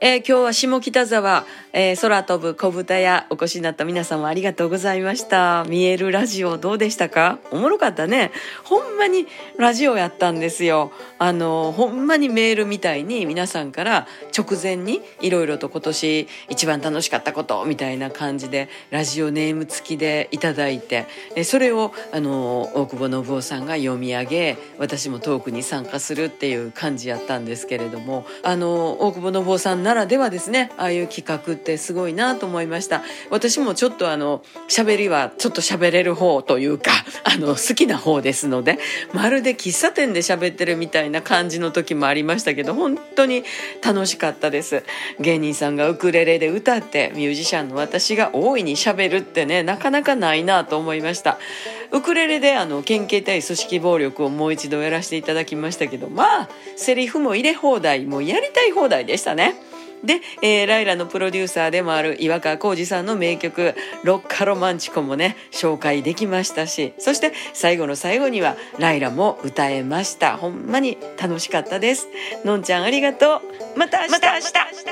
えー、今日は下北沢、えー、空飛ぶ小豚屋お越しになった皆様ありがとうございました。見えるラジオどうでしたか？おもろかったね。ほんまにラジオやったんですよ。あの、ほんまにメールみたいに皆さんから直前にいろいろと今年一番楽しかったことみたいな感じでラジオネーム付きでいただいて、えそれをあの、大久保信夫さんが読み上げ、私もトークに参加するっていう感じやったんですけれども、あの、大久保信夫さんならではですねああいう企画ってすごいなと思いました。私もちょっとあの喋りはちょっと喋れる方というか あの好きな方ですのでまるで喫茶店で喋ってるみたいな感じの時もありましたけど本当に楽しかったです。芸人さんがウクレレで歌ってミュージシャンの私が大いに喋るってねなかなかないなと思いました。ウクレレであの県警対組織暴力をもう一度やらせていただきましたけどまあセリフも入れ放題もうやりたい放題でしたね。で、えー、ライラのプロデューサーでもある岩川浩二さんの名曲「ロッカロマンチコ」もね紹介できましたしそして最後の最後にはライラも歌えました。ほんまに楽しかったです。のんちゃんありがとう。また明日。また明日。